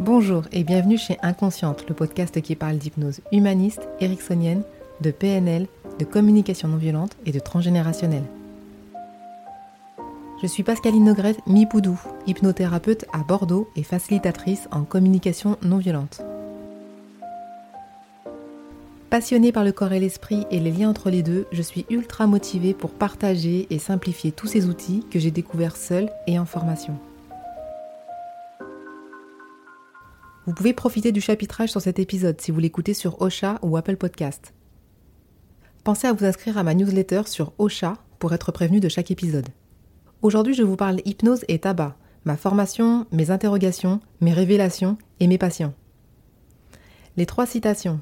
Bonjour et bienvenue chez Inconsciente, le podcast qui parle d'hypnose humaniste, ericksonienne, de PNL, de communication non violente et de transgénérationnelle. Je suis Pascaline Nogret Mipoudou, hypnothérapeute à Bordeaux et facilitatrice en communication non violente. Passionnée par le corps et l'esprit et les liens entre les deux, je suis ultra motivée pour partager et simplifier tous ces outils que j'ai découverts seule et en formation. Vous pouvez profiter du chapitrage sur cet épisode si vous l'écoutez sur Ocha ou Apple Podcast. Pensez à vous inscrire à ma newsletter sur Ocha pour être prévenu de chaque épisode. Aujourd'hui, je vous parle hypnose et tabac, ma formation, mes interrogations, mes révélations et mes patients. Les trois citations.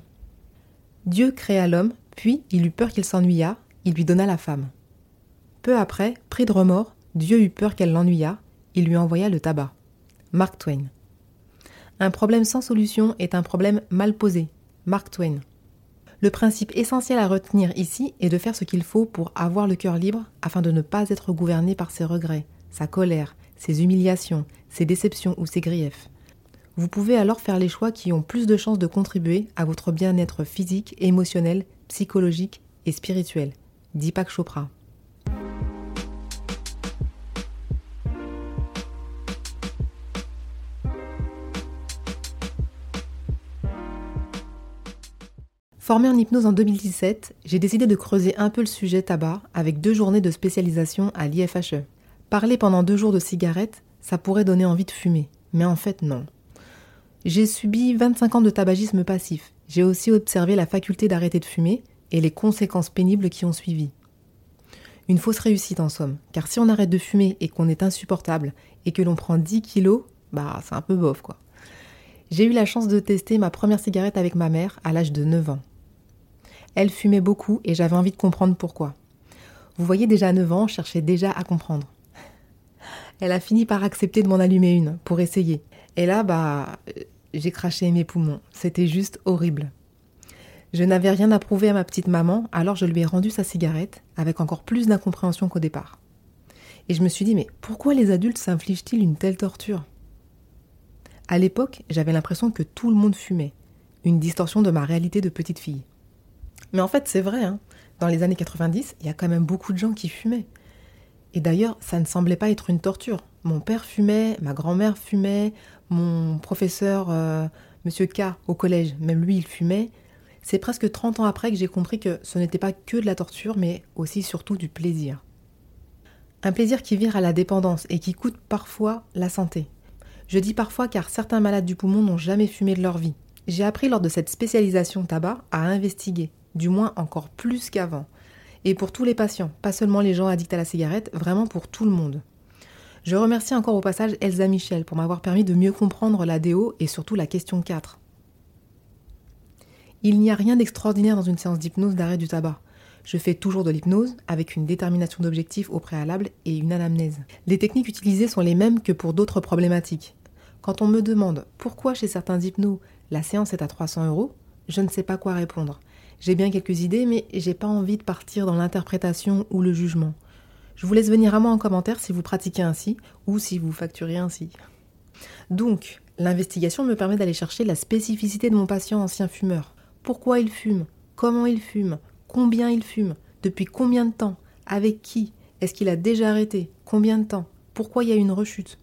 Dieu créa l'homme, puis il eut peur qu'il s'ennuyât, il lui donna la femme. Peu après, pris de remords, Dieu eut peur qu'elle l'ennuyât, il lui envoya le tabac. Mark Twain. Un problème sans solution est un problème mal posé. Mark Twain. Le principe essentiel à retenir ici est de faire ce qu'il faut pour avoir le cœur libre afin de ne pas être gouverné par ses regrets, sa colère, ses humiliations, ses déceptions ou ses griefs. Vous pouvez alors faire les choix qui ont plus de chances de contribuer à votre bien-être physique, émotionnel, psychologique et spirituel. Deepak Chopra. Formée en hypnose en 2017, j'ai décidé de creuser un peu le sujet tabac avec deux journées de spécialisation à l'IFHE. Parler pendant deux jours de cigarettes, ça pourrait donner envie de fumer, mais en fait non. J'ai subi 25 ans de tabagisme passif. J'ai aussi observé la faculté d'arrêter de fumer et les conséquences pénibles qui ont suivi. Une fausse réussite en somme, car si on arrête de fumer et qu'on est insupportable et que l'on prend 10 kilos, bah c'est un peu bof quoi. J'ai eu la chance de tester ma première cigarette avec ma mère à l'âge de 9 ans. Elle fumait beaucoup et j'avais envie de comprendre pourquoi. Vous voyez, déjà à 9 ans, je cherchais déjà à comprendre. Elle a fini par accepter de m'en allumer une pour essayer. Et là, bah, j'ai craché mes poumons. C'était juste horrible. Je n'avais rien à prouver à ma petite maman, alors je lui ai rendu sa cigarette avec encore plus d'incompréhension qu'au départ. Et je me suis dit, mais pourquoi les adultes s'infligent-ils une telle torture? À l'époque, j'avais l'impression que tout le monde fumait, une distorsion de ma réalité de petite fille. Mais en fait, c'est vrai, hein. dans les années 90, il y a quand même beaucoup de gens qui fumaient. Et d'ailleurs, ça ne semblait pas être une torture. Mon père fumait, ma grand-mère fumait, mon professeur, euh, Monsieur K, au collège, même lui, il fumait. C'est presque 30 ans après que j'ai compris que ce n'était pas que de la torture, mais aussi surtout du plaisir. Un plaisir qui vire à la dépendance et qui coûte parfois la santé. Je dis parfois car certains malades du poumon n'ont jamais fumé de leur vie. J'ai appris lors de cette spécialisation tabac à investiguer, du moins encore plus qu'avant. Et pour tous les patients, pas seulement les gens addicts à la cigarette, vraiment pour tout le monde. Je remercie encore au passage Elsa Michel pour m'avoir permis de mieux comprendre la DO et surtout la question 4. Il n'y a rien d'extraordinaire dans une séance d'hypnose d'arrêt du tabac. Je fais toujours de l'hypnose avec une détermination d'objectif au préalable et une anamnèse. Les techniques utilisées sont les mêmes que pour d'autres problématiques. Quand on me demande pourquoi chez certains hypnos la séance est à 300 euros, je ne sais pas quoi répondre. J'ai bien quelques idées, mais j'ai pas envie de partir dans l'interprétation ou le jugement. Je vous laisse venir à moi en commentaire si vous pratiquez ainsi ou si vous facturez ainsi. Donc, l'investigation me permet d'aller chercher la spécificité de mon patient ancien fumeur. Pourquoi il fume? Comment il fume? Combien il fume? Depuis combien de temps? Avec qui? Est-ce qu'il a déjà arrêté? Combien de temps? Pourquoi il y a une rechute?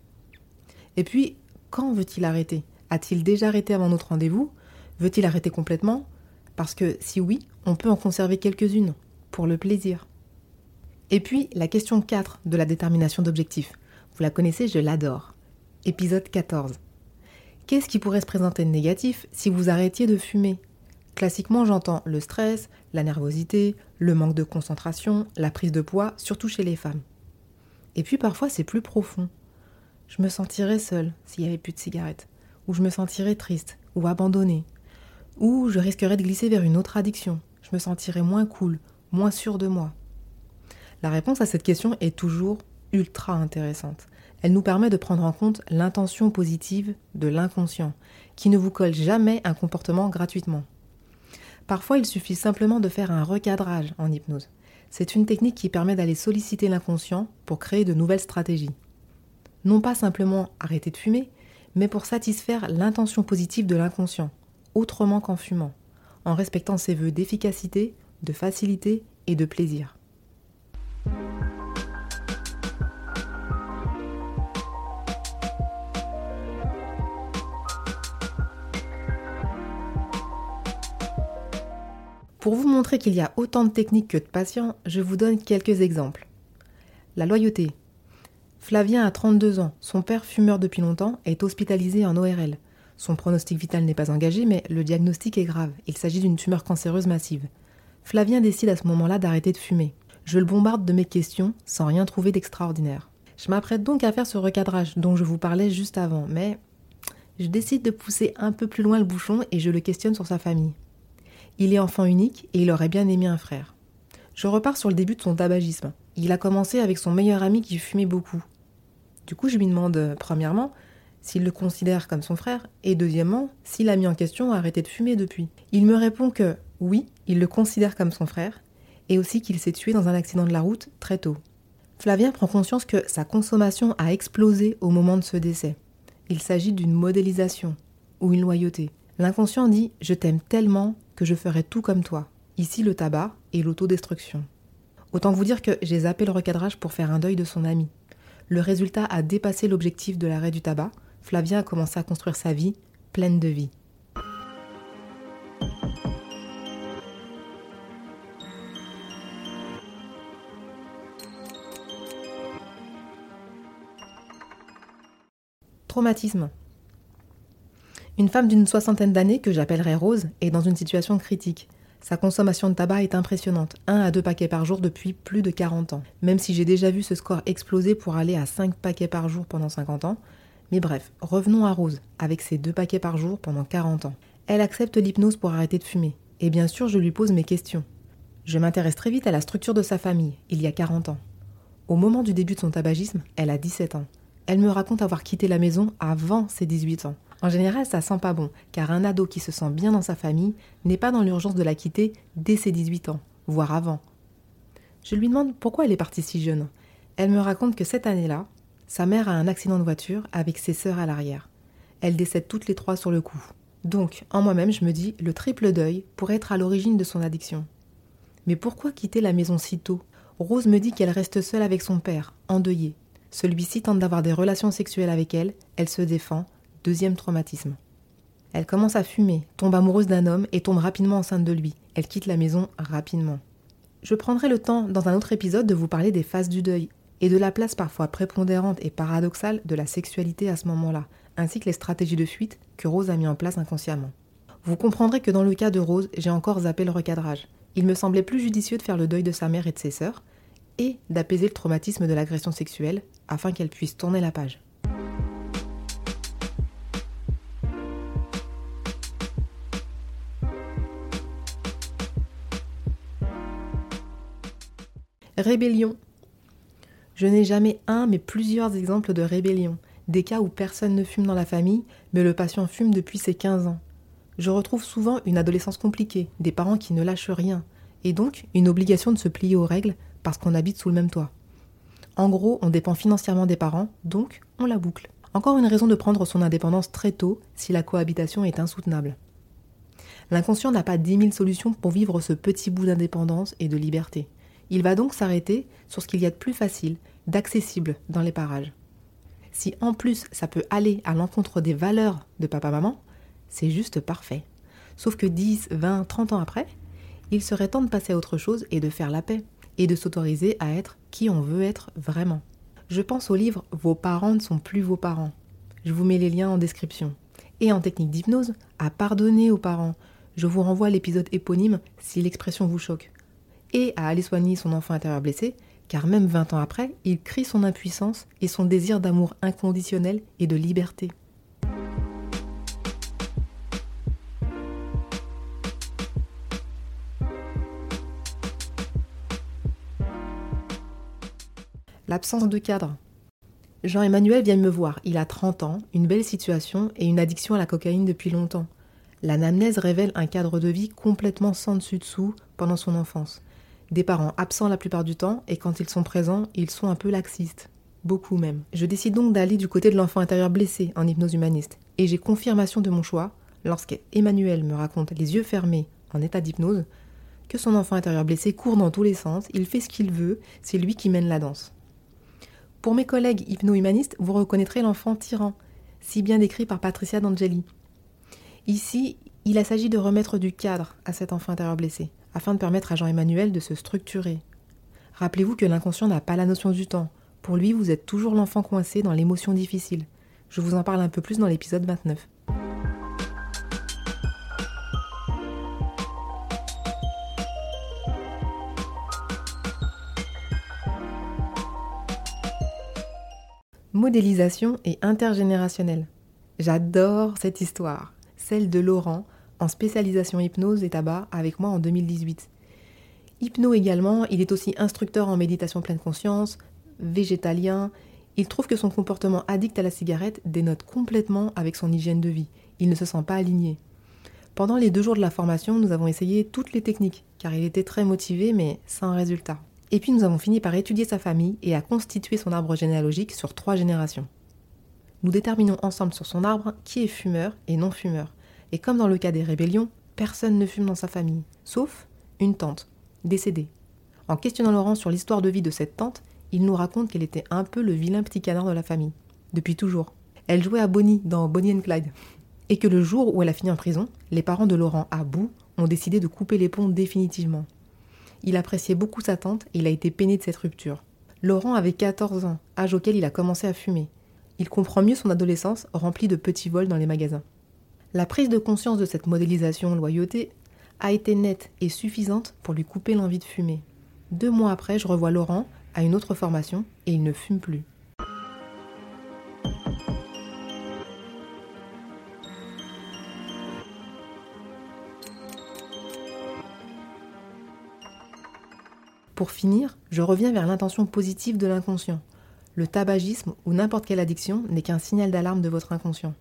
Et puis, quand veut-il arrêter? A-t-il déjà arrêté avant notre rendez-vous? Veut-il arrêter complètement? Parce que si oui, on peut en conserver quelques-unes, pour le plaisir. Et puis, la question 4 de la détermination d'objectifs. Vous la connaissez, je l'adore. Épisode 14. Qu'est-ce qui pourrait se présenter de négatif si vous arrêtiez de fumer? Classiquement, j'entends le stress, la nervosité, le manque de concentration, la prise de poids, surtout chez les femmes. Et puis parfois, c'est plus profond. Je me sentirais seule s'il n'y avait plus de cigarettes, ou je me sentirais triste, ou abandonnée, ou je risquerais de glisser vers une autre addiction. Je me sentirais moins cool, moins sûr de moi. La réponse à cette question est toujours ultra intéressante. Elle nous permet de prendre en compte l'intention positive de l'inconscient, qui ne vous colle jamais un comportement gratuitement. Parfois, il suffit simplement de faire un recadrage en hypnose. C'est une technique qui permet d'aller solliciter l'inconscient pour créer de nouvelles stratégies. Non pas simplement arrêter de fumer, mais pour satisfaire l'intention positive de l'inconscient, autrement qu'en fumant, en respectant ses voeux d'efficacité, de facilité et de plaisir. Pour vous montrer qu'il y a autant de techniques que de patients, je vous donne quelques exemples. La loyauté. Flavien a 32 ans, son père fumeur depuis longtemps est hospitalisé en ORL. Son pronostic vital n'est pas engagé, mais le diagnostic est grave. Il s'agit d'une tumeur cancéreuse massive. Flavien décide à ce moment-là d'arrêter de fumer. Je le bombarde de mes questions sans rien trouver d'extraordinaire. Je m'apprête donc à faire ce recadrage dont je vous parlais juste avant, mais je décide de pousser un peu plus loin le bouchon et je le questionne sur sa famille. Il est enfant unique et il aurait bien aimé un frère. Je repars sur le début de son tabagisme. Il a commencé avec son meilleur ami qui fumait beaucoup. Du coup, je lui demande, euh, premièrement, s'il le considère comme son frère, et deuxièmement, s'il a mis en question à arrêter de fumer depuis. Il me répond que oui, il le considère comme son frère, et aussi qu'il s'est tué dans un accident de la route très tôt. Flavien prend conscience que sa consommation a explosé au moment de ce décès. Il s'agit d'une modélisation ou une loyauté. L'inconscient dit Je t'aime tellement que je ferai tout comme toi. Ici le tabac et l'autodestruction. Autant vous dire que j'ai zappé le recadrage pour faire un deuil de son ami. Le résultat a dépassé l'objectif de l'arrêt du tabac. Flavien a commencé à construire sa vie pleine de vie. Traumatisme. Une femme d'une soixantaine d'années, que j'appellerais Rose, est dans une situation critique. Sa consommation de tabac est impressionnante, 1 à 2 paquets par jour depuis plus de 40 ans. Même si j'ai déjà vu ce score exploser pour aller à 5 paquets par jour pendant 50 ans. Mais bref, revenons à Rose, avec ses 2 paquets par jour pendant 40 ans. Elle accepte l'hypnose pour arrêter de fumer. Et bien sûr, je lui pose mes questions. Je m'intéresse très vite à la structure de sa famille, il y a 40 ans. Au moment du début de son tabagisme, elle a 17 ans. Elle me raconte avoir quitté la maison avant ses 18 ans. En général, ça sent pas bon, car un ado qui se sent bien dans sa famille n'est pas dans l'urgence de la quitter dès ses 18 ans, voire avant. Je lui demande pourquoi elle est partie si jeune. Elle me raconte que cette année-là, sa mère a un accident de voiture avec ses sœurs à l'arrière. Elle décède toutes les trois sur le coup. Donc, en moi-même, je me dis, le triple deuil pourrait être à l'origine de son addiction. Mais pourquoi quitter la maison si tôt? Rose me dit qu'elle reste seule avec son père, endeuillé. Celui-ci tente d'avoir des relations sexuelles avec elle, elle se défend, Deuxième traumatisme. Elle commence à fumer, tombe amoureuse d'un homme et tombe rapidement enceinte de lui. Elle quitte la maison rapidement. Je prendrai le temps dans un autre épisode de vous parler des phases du deuil et de la place parfois prépondérante et paradoxale de la sexualité à ce moment-là, ainsi que les stratégies de fuite que Rose a mis en place inconsciemment. Vous comprendrez que dans le cas de Rose, j'ai encore zappé le recadrage. Il me semblait plus judicieux de faire le deuil de sa mère et de ses sœurs, et d'apaiser le traumatisme de l'agression sexuelle afin qu'elle puisse tourner la page. Rébellion. Je n'ai jamais un, mais plusieurs exemples de rébellion. Des cas où personne ne fume dans la famille, mais le patient fume depuis ses 15 ans. Je retrouve souvent une adolescence compliquée, des parents qui ne lâchent rien, et donc une obligation de se plier aux règles parce qu'on habite sous le même toit. En gros, on dépend financièrement des parents, donc on la boucle. Encore une raison de prendre son indépendance très tôt si la cohabitation est insoutenable. L'inconscient n'a pas dix mille solutions pour vivre ce petit bout d'indépendance et de liberté. Il va donc s'arrêter sur ce qu'il y a de plus facile, d'accessible dans les parages. Si en plus ça peut aller à l'encontre des valeurs de papa-maman, c'est juste parfait. Sauf que 10, 20, 30 ans après, il serait temps de passer à autre chose et de faire la paix, et de s'autoriser à être qui on veut être vraiment. Je pense au livre Vos parents ne sont plus vos parents. Je vous mets les liens en description. Et en technique d'hypnose, à pardonner aux parents. Je vous renvoie à l'épisode éponyme si l'expression vous choque et à aller soigner son enfant intérieur blessé, car même 20 ans après, il crie son impuissance et son désir d'amour inconditionnel et de liberté. L'absence de cadre. Jean-Emmanuel vient me voir. Il a 30 ans, une belle situation et une addiction à la cocaïne depuis longtemps. L'anamnèse révèle un cadre de vie complètement sans dessus-dessous pendant son enfance des parents absents la plupart du temps et quand ils sont présents, ils sont un peu laxistes. beaucoup même. Je décide donc d'aller du côté de l'enfant intérieur blessé en hypnose humaniste. Et j'ai confirmation de mon choix lorsqu'Emmanuel me raconte les yeux fermés en état d'hypnose que son enfant intérieur blessé court dans tous les sens, il fait ce qu'il veut, c'est lui qui mène la danse. Pour mes collègues hypno-humanistes, vous reconnaîtrez l'enfant tyran, si bien décrit par Patricia D'Angeli. Ici, il s'agit de remettre du cadre à cet enfant intérieur blessé, afin de permettre à Jean-Emmanuel de se structurer. Rappelez-vous que l'inconscient n'a pas la notion du temps. Pour lui, vous êtes toujours l'enfant coincé dans l'émotion difficile. Je vous en parle un peu plus dans l'épisode 29. Modélisation et intergénérationnelle. J'adore cette histoire, celle de Laurent, en spécialisation hypnose et tabac avec moi en 2018. Hypno également, il est aussi instructeur en méditation pleine conscience, végétalien. Il trouve que son comportement addict à la cigarette dénote complètement avec son hygiène de vie. Il ne se sent pas aligné. Pendant les deux jours de la formation, nous avons essayé toutes les techniques, car il était très motivé, mais sans résultat. Et puis nous avons fini par étudier sa famille et à constituer son arbre généalogique sur trois générations. Nous déterminons ensemble sur son arbre qui est fumeur et non fumeur. Et comme dans le cas des rébellions, personne ne fume dans sa famille, sauf une tante, décédée. En questionnant Laurent sur l'histoire de vie de cette tante, il nous raconte qu'elle était un peu le vilain petit canard de la famille, depuis toujours. Elle jouait à Bonnie dans Bonnie and Clyde. Et que le jour où elle a fini en prison, les parents de Laurent, à bout, ont décidé de couper les ponts définitivement. Il appréciait beaucoup sa tante et il a été peiné de cette rupture. Laurent avait 14 ans, âge auquel il a commencé à fumer. Il comprend mieux son adolescence remplie de petits vols dans les magasins. La prise de conscience de cette modélisation loyauté a été nette et suffisante pour lui couper l'envie de fumer. Deux mois après, je revois Laurent à une autre formation et il ne fume plus. Pour finir, je reviens vers l'intention positive de l'inconscient. Le tabagisme ou n'importe quelle addiction n'est qu'un signal d'alarme de votre inconscient,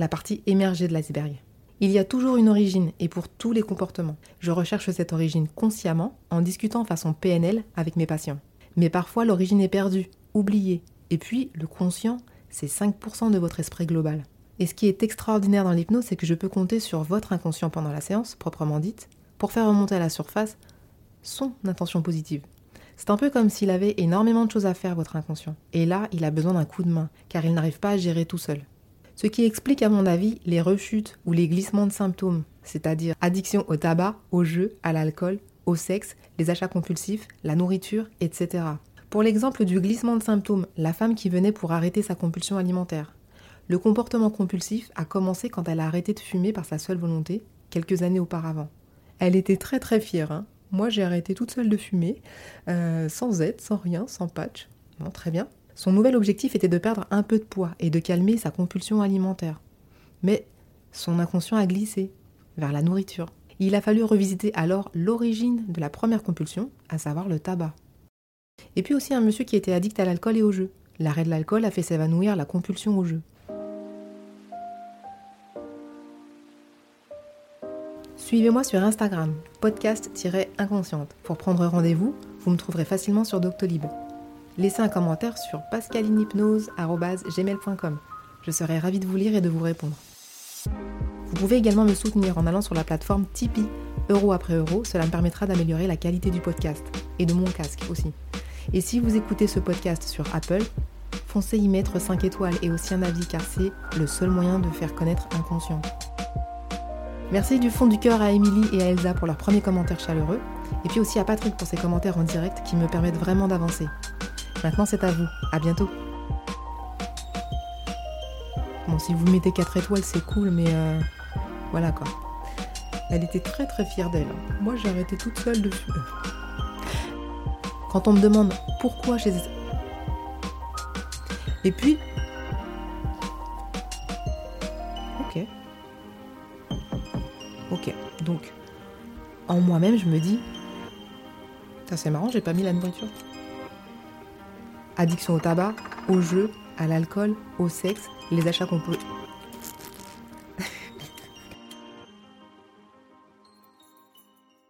la partie émergée de l'iceberg. Il y a toujours une origine et pour tous les comportements. Je recherche cette origine consciemment en discutant façon PNL avec mes patients. Mais parfois l'origine est perdue, oubliée. Et puis le conscient, c'est 5% de votre esprit global. Et ce qui est extraordinaire dans l'hypnose, c'est que je peux compter sur votre inconscient pendant la séance, proprement dite, pour faire remonter à la surface son intention positive. C'est un peu comme s'il avait énormément de choses à faire, votre inconscient. Et là, il a besoin d'un coup de main, car il n'arrive pas à gérer tout seul. Ce qui explique à mon avis les rechutes ou les glissements de symptômes, c'est-à-dire addiction au tabac, au jeu, à l'alcool, au sexe, les achats compulsifs, la nourriture, etc. Pour l'exemple du glissement de symptômes, la femme qui venait pour arrêter sa compulsion alimentaire. Le comportement compulsif a commencé quand elle a arrêté de fumer par sa seule volonté, quelques années auparavant. Elle était très très fière. Hein. Moi j'ai arrêté toute seule de fumer, euh, sans aide, sans rien, sans patch. Bon, très bien. Son nouvel objectif était de perdre un peu de poids et de calmer sa compulsion alimentaire. Mais son inconscient a glissé vers la nourriture. Il a fallu revisiter alors l'origine de la première compulsion, à savoir le tabac. Et puis aussi un monsieur qui était addict à l'alcool et au jeu. L'arrêt de l'alcool a fait s'évanouir la compulsion au jeu. Suivez-moi sur Instagram, podcast-inconsciente. Pour prendre rendez-vous, vous me trouverez facilement sur Doctolib laissez un commentaire sur pascalinehypnose.gmail.com. Je serai ravie de vous lire et de vous répondre. Vous pouvez également me soutenir en allant sur la plateforme Tipeee. Euro après euro, cela me permettra d'améliorer la qualité du podcast et de mon casque aussi. Et si vous écoutez ce podcast sur Apple, foncez y mettre 5 étoiles et aussi un avis car c'est le seul moyen de faire connaître Inconscient. Merci du fond du cœur à Émilie et à Elsa pour leurs premiers commentaires chaleureux, et puis aussi à Patrick pour ses commentaires en direct qui me permettent vraiment d'avancer. Maintenant, c'est à vous. À bientôt. Bon, si vous mettez 4 étoiles, c'est cool, mais euh, voilà quoi. Elle était très très fière d'elle. Moi, j'ai arrêté toute seule de fumer. Quand on me demande pourquoi j'ai. Et puis. Ok. Ok. Donc, en moi-même, je me dis. Ça, c'est marrant, j'ai pas mis la nourriture. Addiction au tabac, au jeu, à l'alcool, au sexe, les achats qu'on peut